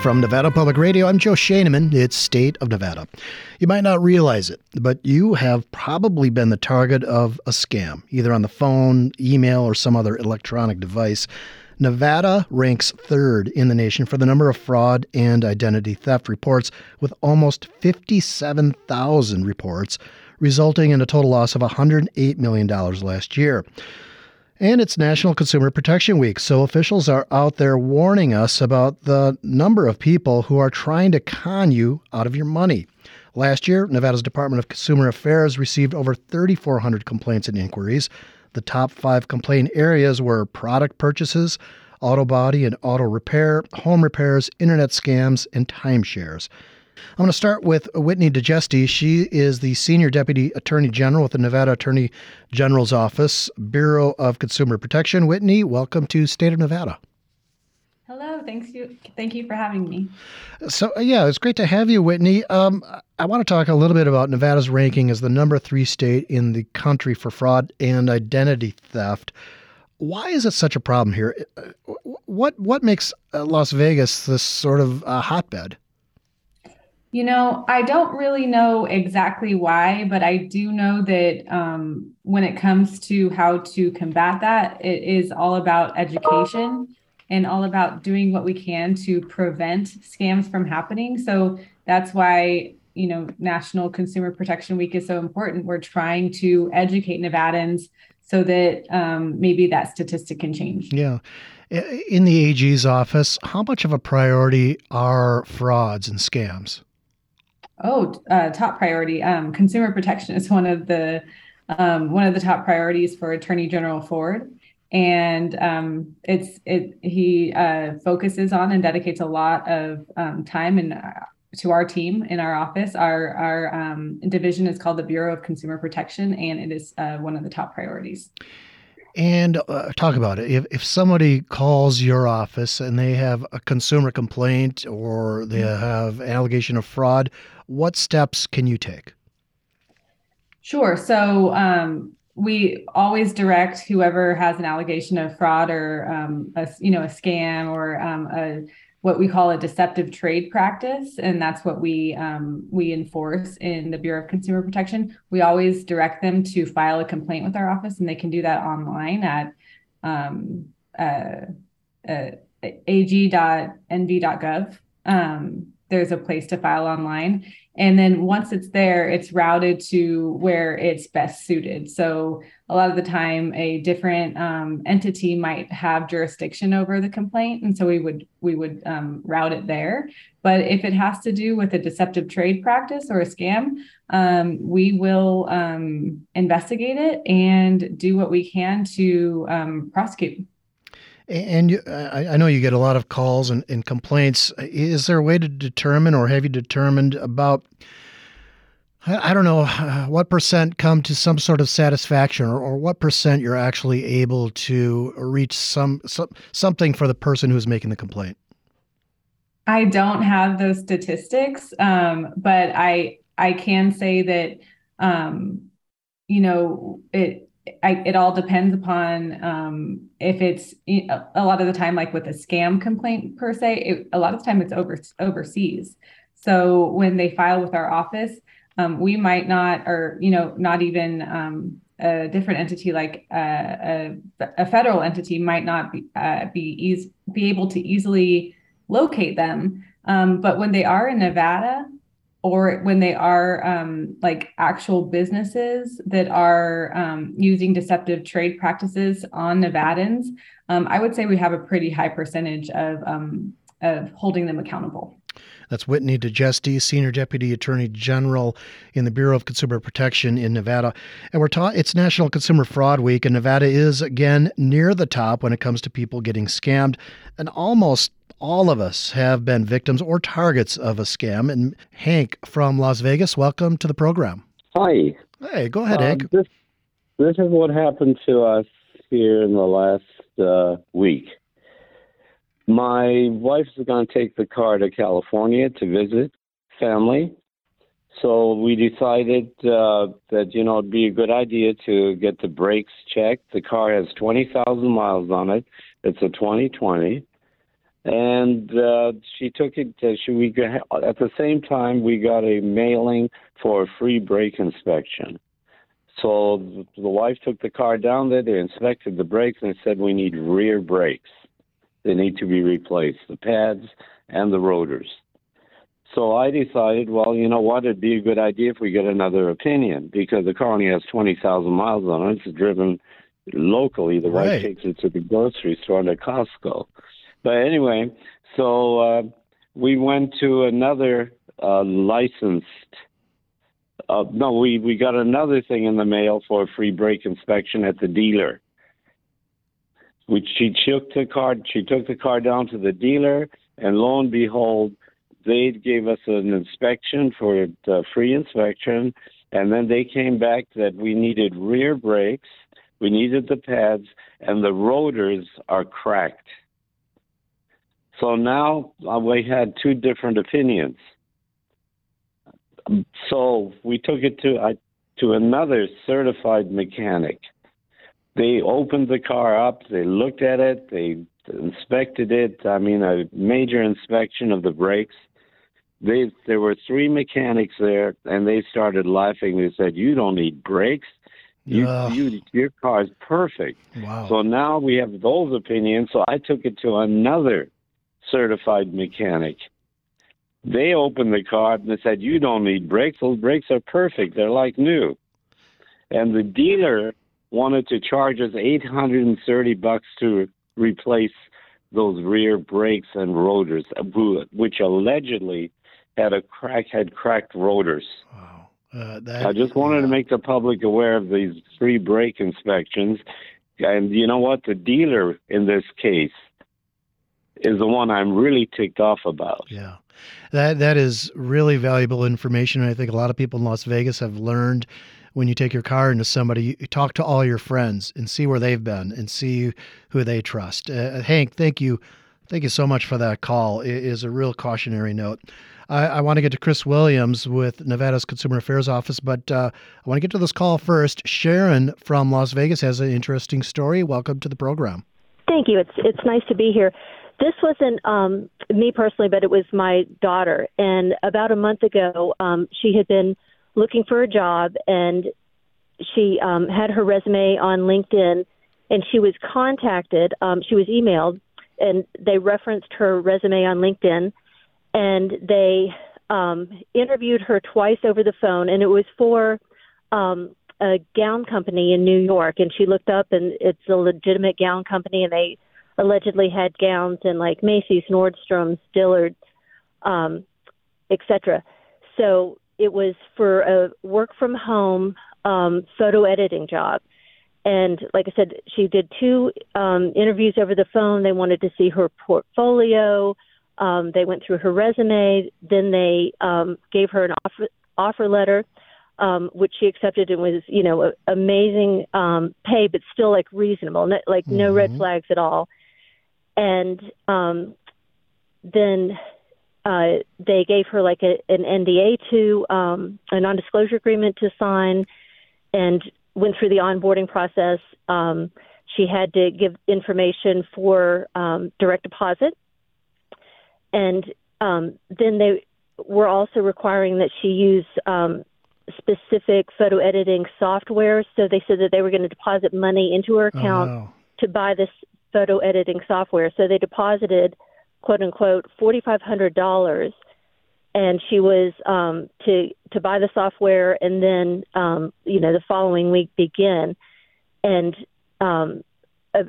From Nevada Public Radio, I'm Joe Schoenmann. It's State of Nevada. You might not realize it, but you have probably been the target of a scam, either on the phone, email, or some other electronic device. Nevada ranks third in the nation for the number of fraud and identity theft reports, with almost 57,000 reports, resulting in a total loss of $108 million last year. And it's National Consumer Protection Week, so officials are out there warning us about the number of people who are trying to con you out of your money. Last year, Nevada's Department of Consumer Affairs received over 3,400 complaints and inquiries. The top five complaint areas were product purchases, auto body and auto repair, home repairs, internet scams, and timeshares. I'm going to start with Whitney DeGesti. She is the Senior Deputy Attorney General with the Nevada Attorney General's Office, Bureau of Consumer Protection. Whitney, welcome to State of Nevada. Hello, thanks you. Thank you for having me. So, uh, yeah, it's great to have you, Whitney. Um, I want to talk a little bit about Nevada's ranking as the number three state in the country for fraud and identity theft. Why is it such a problem here? Uh, what what makes uh, Las Vegas this sort of uh, hotbed? You know, I don't really know exactly why, but I do know that um, when it comes to how to combat that, it is all about education and all about doing what we can to prevent scams from happening. So that's why, you know, National Consumer Protection Week is so important. We're trying to educate Nevadans so that um, maybe that statistic can change. Yeah. In the AG's office, how much of a priority are frauds and scams? Oh, uh, top priority. Um, consumer protection is one of the um, one of the top priorities for Attorney General Ford, and um, it's it he uh, focuses on and dedicates a lot of um, time and uh, to our team in our office. Our our um, division is called the Bureau of Consumer Protection, and it is uh, one of the top priorities. And uh, talk about it. If, if somebody calls your office and they have a consumer complaint or they mm-hmm. have an allegation of fraud, what steps can you take? Sure. So um, we always direct whoever has an allegation of fraud or um, a you know a scam or um, a what we call a deceptive trade practice, and that's what we um, we enforce in the Bureau of Consumer Protection. We always direct them to file a complaint with our office, and they can do that online at um, uh, uh, ag.nv.gov. Um, there's a place to file online. And then once it's there, it's routed to where it's best suited. So a lot of the time, a different um, entity might have jurisdiction over the complaint, and so we would we would um, route it there. But if it has to do with a deceptive trade practice or a scam, um, we will um, investigate it and do what we can to um, prosecute. And you, I, know you get a lot of calls and, and complaints. Is there a way to determine, or have you determined about? I don't know what percent come to some sort of satisfaction, or, or what percent you're actually able to reach some, some something for the person who's making the complaint. I don't have those statistics, um, but I I can say that um, you know it I, it all depends upon um, if it's a lot of the time, like with a scam complaint per se, it, a lot of the time it's over overseas. So when they file with our office, um, we might not, or you know, not even um, a different entity like uh, a, a, federal entity might not be uh, be be able to easily locate them. Um, but when they are in Nevada, or when they are um, like actual businesses that are um, using deceptive trade practices on Nevadans, um, I would say we have a pretty high percentage of um, of holding them accountable. That's Whitney DeGesti, Senior Deputy Attorney General in the Bureau of Consumer Protection in Nevada. And we're taught it's National Consumer Fraud Week, and Nevada is again near the top when it comes to people getting scammed. And almost all of us have been victims or targets of a scam. And Hank from Las Vegas, welcome to the program. Hi. Hey, go ahead, uh, Hank. This, this is what happened to us here in the last uh, week. My wife is going to take the car to California to visit family. So we decided uh, that, you know, it'd be a good idea to get the brakes checked. The car has 20,000 miles on it. It's a 2020 and uh, she took it. Uh, she, we at the same time we got a mailing for a free brake inspection. So the wife took the car down there. They inspected the brakes and said we need rear brakes. They need to be replaced, the pads and the rotors. So I decided, well, you know what? It'd be a good idea if we get another opinion because the car only has 20,000 miles on it. It's driven locally. The Right. wife takes it to the grocery store and at Costco. But anyway, so uh, we went to another uh, licensed. Uh, no, we, we got another thing in the mail for a free brake inspection at the dealer. Which she took the car. She took the car down to the dealer, and lo and behold, they gave us an inspection for a free inspection, and then they came back that we needed rear brakes, we needed the pads, and the rotors are cracked. So now we had two different opinions. So we took it to uh, to another certified mechanic. They opened the car up, they looked at it, they inspected it. I mean, a major inspection of the brakes. They there were three mechanics there, and they started laughing. They said, "You don't need brakes. You, Ugh. you your car's perfect." Wow. So now we have those opinions. So I took it to another certified mechanic. They opened the car and they said, "You don't need brakes. Those brakes are perfect. They're like new." And the dealer wanted to charge us eight hundred and thirty bucks to replace those rear brakes and rotors, which allegedly had a crack had cracked rotors. wow. Uh, that, I just wanted to make the public aware of these free brake inspections. And you know what? The dealer in this case is the one I'm really ticked off about. Yeah. That that is really valuable information. And I think a lot of people in Las Vegas have learned when you take your car into somebody, you talk to all your friends and see where they've been and see who they trust. Uh, Hank, thank you. Thank you so much for that call. It is a real cautionary note. I, I want to get to Chris Williams with Nevada's Consumer Affairs Office, but uh, I want to get to this call first. Sharon from Las Vegas has an interesting story. Welcome to the program. Thank you. It's it's nice to be here. This wasn't um, me personally, but it was my daughter. And about a month ago, um, she had been looking for a job, and she um, had her resume on LinkedIn, and she was contacted. Um, she was emailed, and they referenced her resume on LinkedIn, and they um, interviewed her twice over the phone, and it was for um, a gown company in New York, and she looked up, and it's a legitimate gown company, and they allegedly had gowns in like Macy's, Nordstrom's, Dillard's, um, etc. So it was for a work from home um, photo editing job. And like I said, she did two um, interviews over the phone. They wanted to see her portfolio. Um, they went through her resume. Then they um, gave her an offer offer letter, um, which she accepted and was, you know, a, amazing um, pay, but still like reasonable, no, like no red Mhm. flags at all. And um, then uh, they gave her like a, an NDA to um, a non-disclosure agreement to sign, and went through the onboarding process. Um, she had to give information for um, direct deposit, and um, then they were also requiring that she use um, specific photo editing software. So they said that they were going to deposit money into her Oh, account no. to buy this photo editing software. So they deposited, quote unquote, forty five hundred dollars, and she was um, to to buy the software, and then um, you know the following week begin, and um, uh,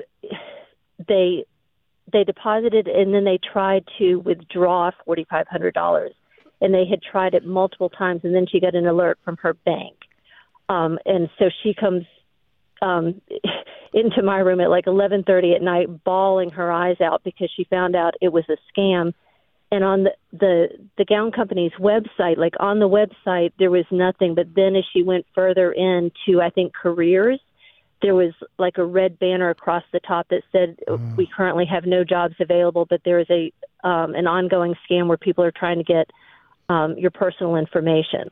they they deposited, and then they tried to withdraw forty five hundred dollars, and they had tried it multiple times, and then she got an alert from her bank, um, and so she comes um, into my room at like 11:30 at night, bawling her eyes out because she found out it was a scam. And on the, the the gown company's website, like on the website, there was nothing. But then as she went further into, I think careers, there was like a red banner across the top that said, Mm. "We currently have no jobs available, but there is a um, an ongoing scam where people are trying to get um, your personal information."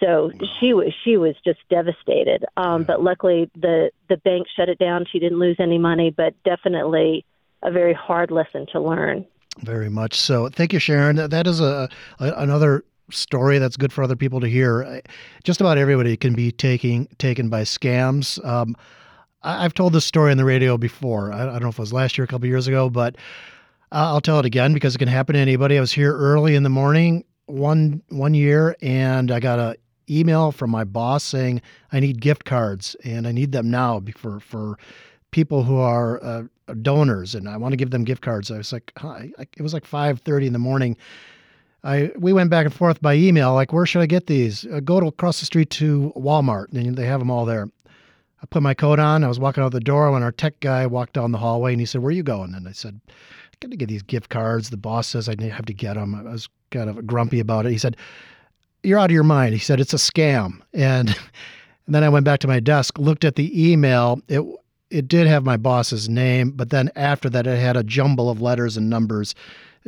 So she was she was just devastated. Um, But luckily, the the bank shut it down. She didn't lose any money, but definitely a very hard lesson to learn. Very much so. Thank you, Sharon. That is a, a another story that's good for other people to hear. Just about everybody can be taking taken by scams. Um, I, have told this story on the radio before. I, I, don't know if it was last year, a couple years ago, but I'll tell it again because it can happen to anybody. I was here early in the morning one one year, and I got a email from my boss saying I need gift cards and I need them now for for people who are uh, donors, and I want to give them gift cards. I was like, it was like five thirty in the morning. I we went back and forth by email, like, where should I get these? Uh, go to across the street to Walmart, and they have them all there. I put my coat on. I was walking out the door when our tech guy walked down the hallway, and he said, "Where are you going?" And I said, "I got to get these gift cards. The boss says I have to get them." I was kind of grumpy about it. He said, "You're out of your mind." He said, "It's a scam." And, and then I went back to my desk, looked at the email. It it did have my boss's name, but then after that, it had a jumble of letters and numbers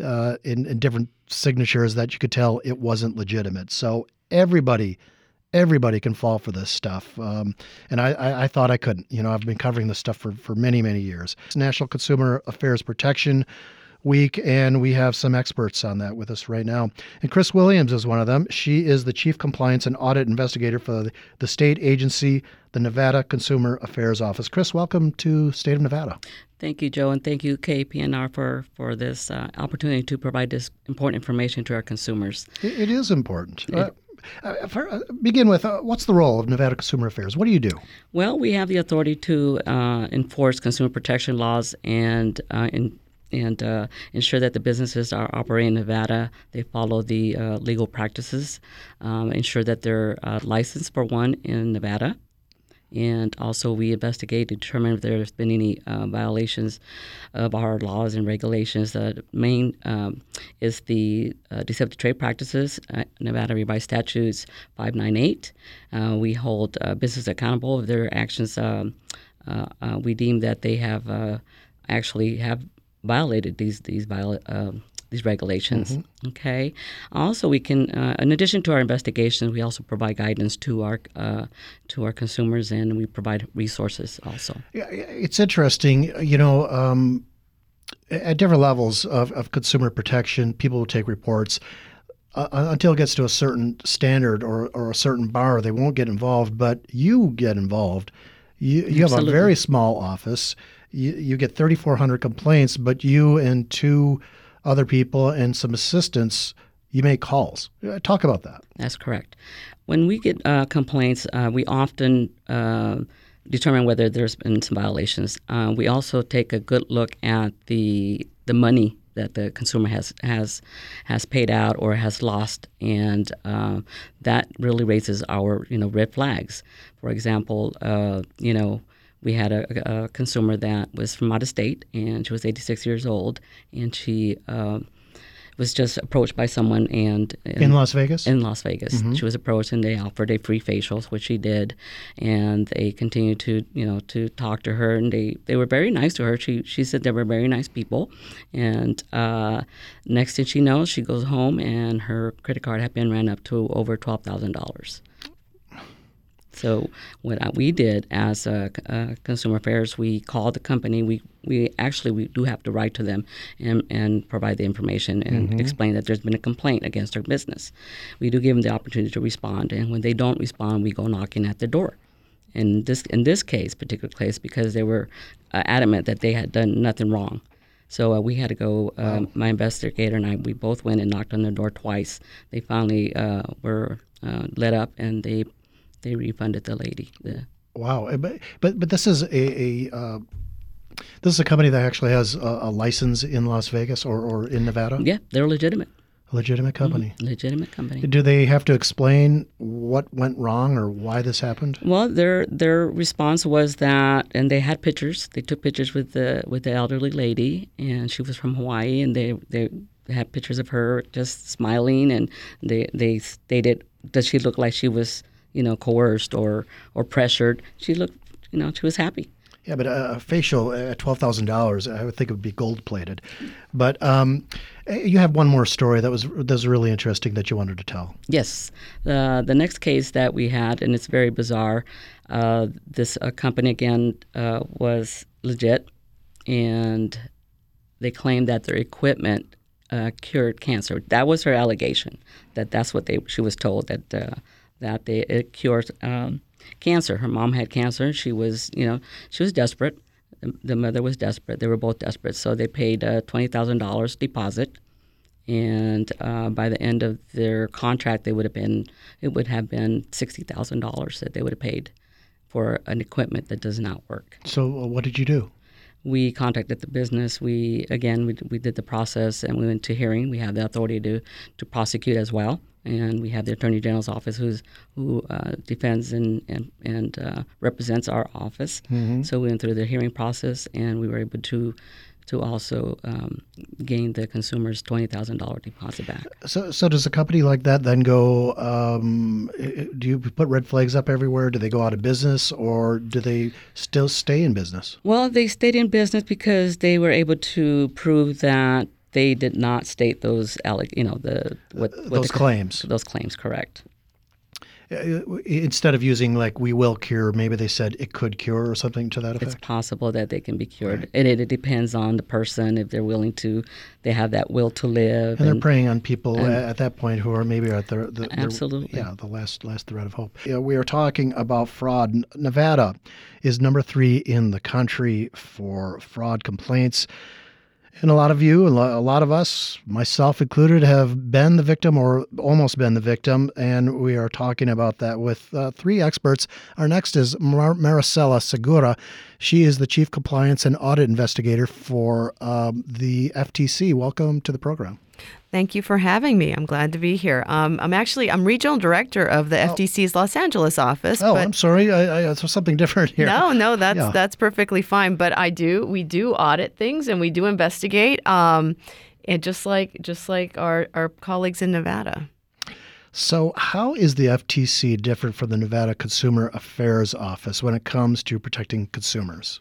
uh, in, in different signatures that you could tell it wasn't legitimate. So everybody, everybody can fall for this stuff. Um, and I, I, I, thought I couldn't. You know, I've been covering this stuff for, for many, many years. National Consumer Affairs Protection Week, and we have some experts on that with us right now. And Chris Williams is one of them. She is the Chief Compliance and Audit Investigator for the, state agency, the Nevada Consumer Affairs Office. Chris, welcome to State of Nevada. Thank you, Joe, and thank you, KNPR, for, for this uh, opportunity to provide this important information to our consumers. it, it is important. It, uh, uh, for, uh, begin with uh, what's the role of Nevada Consumer Affairs? What do you do? Well, we have the authority to uh, enforce consumer protection laws and uh, in, and uh, ensure that the businesses are operating in Nevada. They follow the legal practices, um, ensure that they're licensed for one in Nevada, and also we investigate to determine if there's been any uh, violations of our laws and regulations. The main um, is the uh, Deceptive Trade Practices, uh, Nevada Revised Statutes 598. Uh, we hold uh, business accountable if their actions um, uh, we deem that they have actually have violated these these viola- um, these regulations. Mm-hmm. Okay. Also, we can, uh, in addition to our investigations, we also provide guidance to our uh, to our consumers, and we provide resources also. Yeah, it's interesting. You know. Um, at different levels of, of consumer protection, people will take reports. Uh, until it gets to a certain standard or, or a certain bar, they won't get involved. But you get involved. You, you have a very small office. You, you get 3,400 complaints, but you and two other people and some assistants, you make calls. Uh, talk about that. That's correct. When we get uh, complaints, uh, we often uh, determine whether there's been some violations. Uh, we also take a good look at the the money that the consumer has has has paid out or has lost, and uh, that really raises our you know red flags. For example, you know we had a, a, consumer that was from out of state and she was 86 years old and she uh, was just approached by someone and, and, in Las Vegas. In Las Vegas, mm-hmm. she was approached and they offered a free facials, which she did, and they continued to you know to talk to her and they, they were very nice to her. She she said they were very nice people, and uh, next thing she knows, she goes home and her credit card had been ran up to over twelve thousand dollars. So what we did as a, a consumer affairs, we called the company. We we actually we do have to write to them and, and provide the information and mm-hmm. explain that there's been a complaint against their business. We do give them the opportunity to respond, and when they don't respond, we go knocking at the door. In this in this case, particular case, because they were uh, adamant that they had done nothing wrong. So uh, we had to go. Uh, wow. My investigator and I, we both went and knocked on their door twice. They finally uh, were uh, let up, and they they refunded the lady. The, wow, eh, but but but this is a, a uh, this is a company that actually has a, a, license in Las Vegas or, or in Nevada. Yeah, they're legitimate. A legitimate company. Mm-hmm. Legitimate company. Do they have to explain what went wrong or why this happened? Well, their their response was that, and they had pictures. They took pictures with the with the elderly lady, and she was from Hawaii, and they they had pictures of her just smiling, and they they stated, "Does she look like she was?" You know, coerced or or pressured. She looked, you know, she was happy. Yeah, but a facial at twelve thousand dollars, I would think it would be gold plated. But um, you have one more story that was that was really interesting that you wanted to tell. Yes, the the next case that we had, and it's very bizarre. Uh, this uh, company again uh, was legit, and they claimed that their equipment uh, cured cancer. That was her allegation. That that's what they she was told that uh, that they it cured um, cancer. Her mom had cancer. She was you know she was desperate. The, the mother was desperate. They were both desperate. So they paid a twenty thousand dollars deposit, and uh, by the end of their contract, they would have been it would have been sixty thousand dollars that they would have paid for an equipment that does not work. So uh, what did you do? We contacted the business. We again we, we did the process and we went to hearing. We have the authority to to prosecute as well, and we have the attorney general's office who's who uh, defends and and, and uh, represents our office. Mm-hmm. So we went through the hearing process and we were able to to also um, gain the consumer's twenty thousand dollar deposit back. So, so does a company like that then go? Um, do you put red flags up everywhere? Do they go out of business, or do they still stay in business? Well, they stayed in business because they were able to prove that they did not state those, you know, the what, what those the, claims. Those claims, correct. Uh, instead of using like we will cure, maybe they said it could cure or something to that effect. It's possible that they can be cured, right. and it, it, depends on the person if they're willing to. They have that will to live, and, and they're preying on people and, at that point who are maybe at the, the absolutely yeah the last last thread of hope. Yeah, we are talking about fraud. Nevada is number three in the country for fraud complaints. And a lot of you, a lot of us, myself included, have been the victim or almost been the victim. And we are talking about that with uh, three experts. Our next is Mar- Maricela Segura. She is the Chief Compliance and Audit Investigator for um, the FTC. Welcome to the program. Thank you for having me. I'm glad to be here. Um, I'm actually I'm regional director of the oh. FTC's Los Angeles office. Oh, I'm sorry. I, I, something different here. No, no, that's yeah. that's perfectly fine. But I do we do audit things and we do investigate. Um, and just like just like our our colleagues in Nevada. So, how is the FTC different from the Nevada Consumer Affairs Office when it comes to protecting consumers?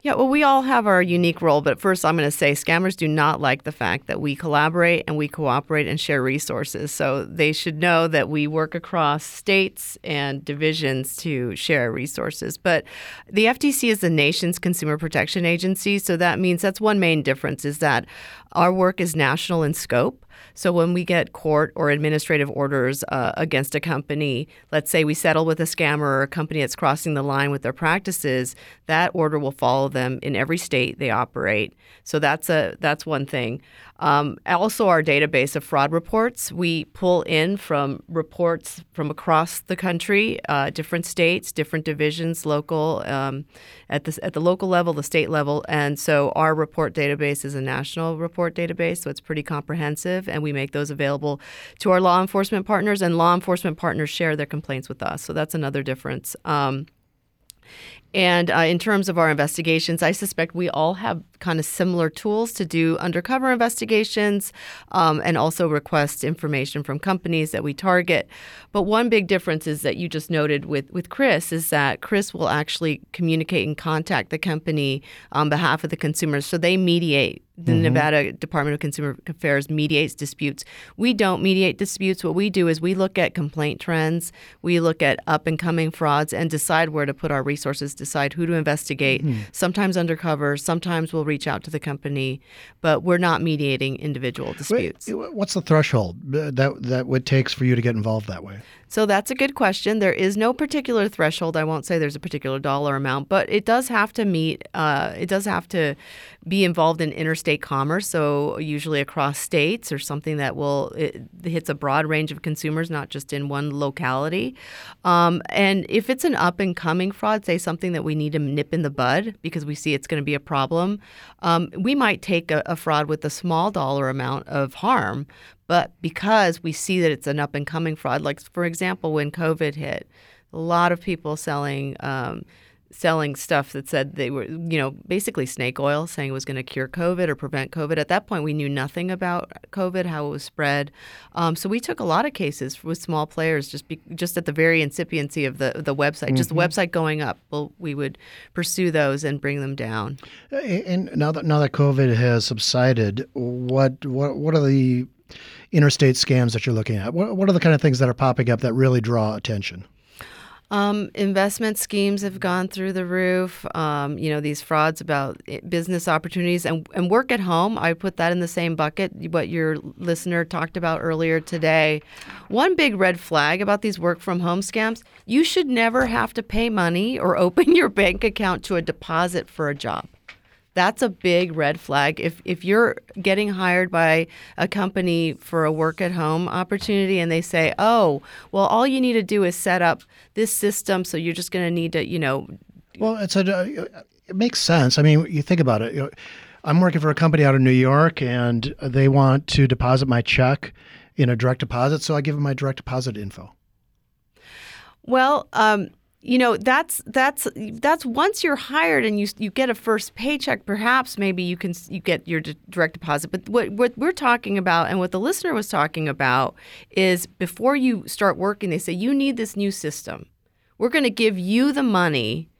Yeah, well, we all have our unique role, but first I'm going to say scammers do not like the fact that we collaborate and we cooperate and share resources. So they should know that we work across states and divisions to share resources. But the FTC is the nation's consumer protection agency, so that means that's one main difference is that our work is national in scope. So when we get court or administrative orders uh, against a company, let's say we settle with a scammer or a company that's crossing the line with their practices, that order will follow them in every state they operate. So that's a that's one thing. Um, also, our database of fraud reports we pull in from reports from across the country, uh, different states, different divisions, local um, at the at the local level, the state level, and so our report database is a national report database, so it's pretty comprehensive, and we make those available to our law enforcement partners, and law enforcement partners share their complaints with us. So that's another difference. Um, and uh, in terms of our investigations, I suspect we all have kind of similar tools to do undercover investigations um, and also request information from companies that we target. But one big difference is that you just noted with, with Chris is that Chris will actually communicate and contact the company on behalf of the consumers. So they mediate the mm-hmm. Nevada Department of Consumer Affairs mediates disputes. We don't mediate disputes. What we do is we look at complaint trends, we look at up and coming frauds, and decide where to put our resources, decide who to investigate. Mm-hmm. Sometimes undercover, sometimes we'll reach out to the company, but we're not mediating individual disputes. What's the threshold that that it takes for you to get involved that way? So that's a good question. There is no particular threshold. I won't say there's a particular dollar amount, but it does have to meet. Uh, it does have to be involved in interstate commerce. So usually across states or something that will it hits a broad range of consumers, not just in one locality. Um, and if it's an up and coming fraud, say something that we need to nip in the bud because we see it's going to be a problem, um, we might take a, a fraud with a small dollar amount of harm, but because we see that it's an up and coming fraud, like for example, when COVID hit, a lot of people selling um, selling stuff that said they were, you know, basically snake oil, saying it was going to cure COVID or prevent COVID. At that point, we knew nothing about COVID, how it was spread. Um, so we took a lot of cases with small players, just be, just at the very incipiency of the the website, mm-hmm. just the mm-hmm. website going up. Well, we would pursue those and bring them down. And now that now that COVID has subsided, what what what are the interstate scams that you're looking at? What, what are the kind of things that are popping up that really draw attention? Um, investment schemes have gone through the roof. Um, you know, these frauds about business opportunities and, and work at home. I put that in the same bucket, what your listener talked about earlier today. One big red flag about these work from home scams you should never have to pay money or open your bank account to a deposit for a job. That's a big red flag. If if you're getting hired by a company for a work at home opportunity and they say, "Oh, well all you need to do is set up this system, so you're just going to need to, you know, Well, it's a it makes sense. I mean, you think about it. I'm working for a company out of New York and they want to deposit my check in a direct deposit, so I give them my direct deposit info. Well, um, you know that's that's that's once you're hired and you you get a first paycheck perhaps maybe you can you get your direct deposit. But what what we're talking about and what the listener was talking about is before you start working they say you need this new system. We're going to give you the money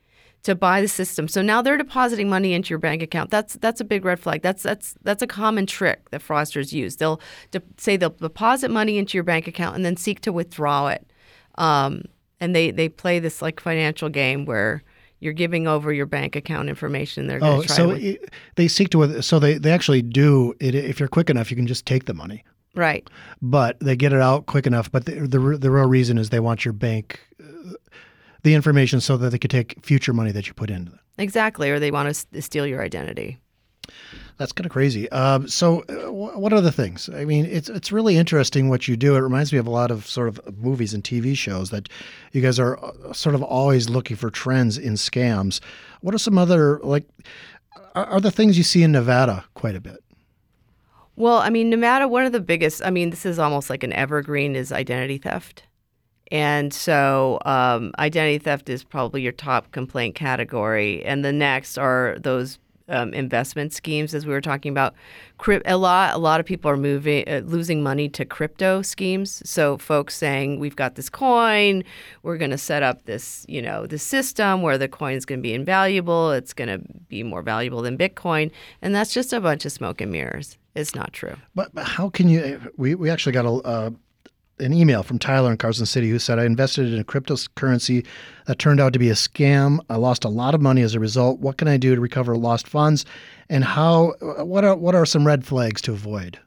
to buy the system. So now they're depositing money into your bank account. That's that's a big red flag. That's that's that's a common trick that fraudsters use. They'll de- say they'll deposit money into your bank account and then seek to withdraw it. Um, and they they play this like financial game where you're giving over your bank account information. They're oh, so to... it, they seek to so they they actually do it. If you're quick enough, you can just take the money. Right. But they get it out quick enough. But the the, the real reason is they want your bank. Uh, the information so that they could take future money that you put into them. Exactly, or they want to steal your identity. That's kind of crazy. Um, so, uh, what are the things? I mean, it's it's really interesting what you do. It reminds me of a lot of sort of movies and TV shows that you guys are uh, sort of always looking for trends in scams. What are some other like? Are, are the things you see in Nevada quite a bit? Well, I mean, Nevada, one of the biggest. I mean, this is almost like an evergreen is identity theft. And so, um, identity theft is probably your top complaint category. And the next are those um, investment schemes, as we were talking about. A lot, a lot of people are moving, uh, losing money to crypto schemes. So folks saying, "We've got this coin, we're going to set up this, you know, this system where the coin is going to be invaluable. It's going to be more valuable than Bitcoin," and that's just a bunch of smoke and mirrors. It's not true. But, but how can you? We we actually got a. An email from Tyler in Carson City who said, I invested in a cryptocurrency that turned out to be a scam. I lost a lot of money as a result. What can I do to recover lost funds? And how, what are, what are some red flags to avoid?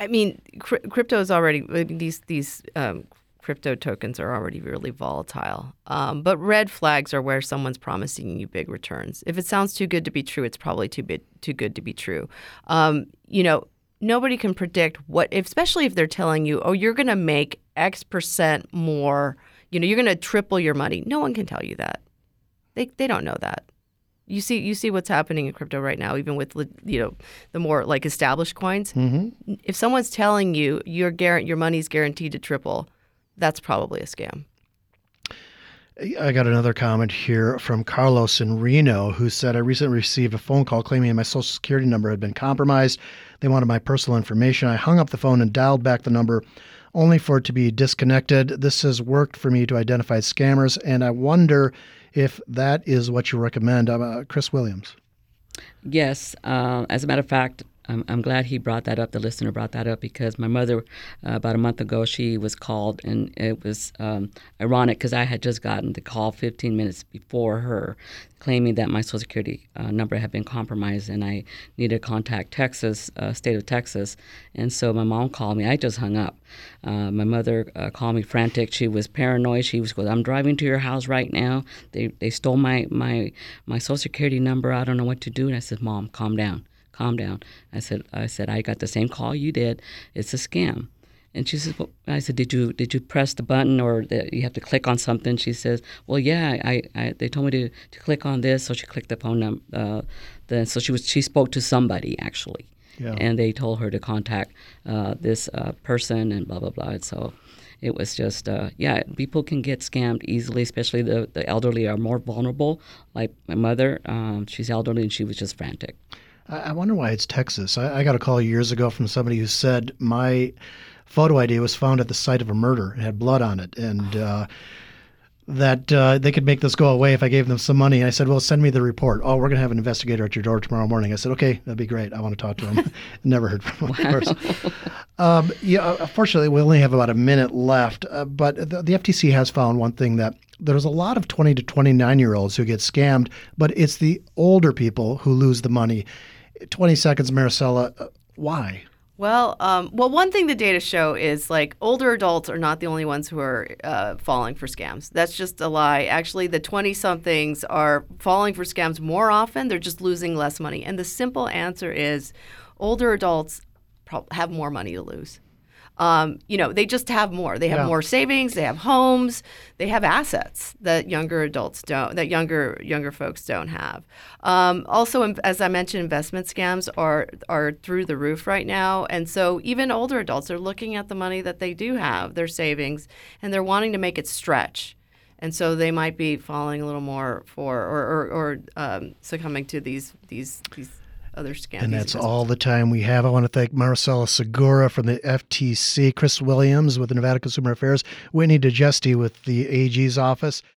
I mean, crypto is already, these, these, um, crypto tokens are already really volatile. Um, but red flags are where someone's promising you big returns. If it sounds too good to be true, it's probably too big, too good to be true. Um, you know, nobody can predict what, especially if they're telling you, oh, you're going to make X percent more. You know, you're going to triple your money. No one can tell you that. They they don't know that. You see you see what's happening in crypto right now, even with you know the more like established coins. Mm-hmm. If someone's telling you your guarant your money's guaranteed to triple, that's probably a scam. I got another comment here from Carlos in Reno who said, I recently received a phone call claiming my social security number had been compromised. They wanted my personal information. I hung up the phone and dialed back the number only for it to be disconnected. This has worked for me to identify scammers, and I wonder if that is what you recommend. Uh, Chris Williams. Yes. Uh, as a matter of fact, I'm, I'm glad he brought that up. The listener brought that up because my mother, uh, about a month ago, she was called, and it was um, ironic because I had just gotten the call 15 minutes before her, claiming that my Social Security uh, number had been compromised, and I needed to contact Texas, uh, state of Texas. And so my mom called me. I just hung up. Uh, my mother uh, called me frantic. She was paranoid. She was going, "I'm driving to your house right now. They they stole my my my Social Security number. I don't know what to do." And I said, "Mom, calm down." Calm down. I said, I said, I got the same call you did. It's a scam. And she says, well, I said, did you did you press the button or the, you have to click on something? She says, well, yeah, I, I they told me to, to click on this, so she clicked the phone number. Uh, then so she was she spoke to somebody actually, yeah. and they told her to contact uh, this uh, person and blah blah blah. And so it was just uh, yeah people can get scammed easily especially the, the elderly are more vulnerable like my mother um, she's elderly and she was just frantic I wonder why it's Texas. I, I got a call years ago from somebody who said my photo ID was found at the site of a murder. It had blood on it, and uh, that uh, they could make this go away if I gave them some money. And I said, well, send me the report. Oh, we're going to have an investigator at your door tomorrow morning. I said, okay, that'd be great. I want to talk to him. Never heard from him, of course. Um, yeah, unfortunately, we only have about a minute left. Uh, but the, the FTC has found one thing that there's a lot of 20 to 29 year olds who get scammed, but it's the older people who lose the money. 20 seconds, Maricela. Uh, why? Well, um, well, one thing the data show is like older adults are not the only ones who are uh, falling for scams. That's just a lie. Actually, the 20 somethings are falling for scams more often. They're just losing less money. And the simple answer is older adults have more money to lose um, you know, they just have more. They have yeah. more savings. They have homes. They have assets that younger adults don't. That younger younger folks don't have. Um, also, as I mentioned, investment scams are are through the roof right now, and so even older adults are looking at the money that they do have, their savings, and they're wanting to make it stretch and so they might be falling a little more for or, or, or um, succumbing to these these these other. And that's all the time we have. I want to thank Maricela Segura from the FTC, Chris Williams with the Nevada Consumer Affairs, Whitney DiGesti with the AG's office.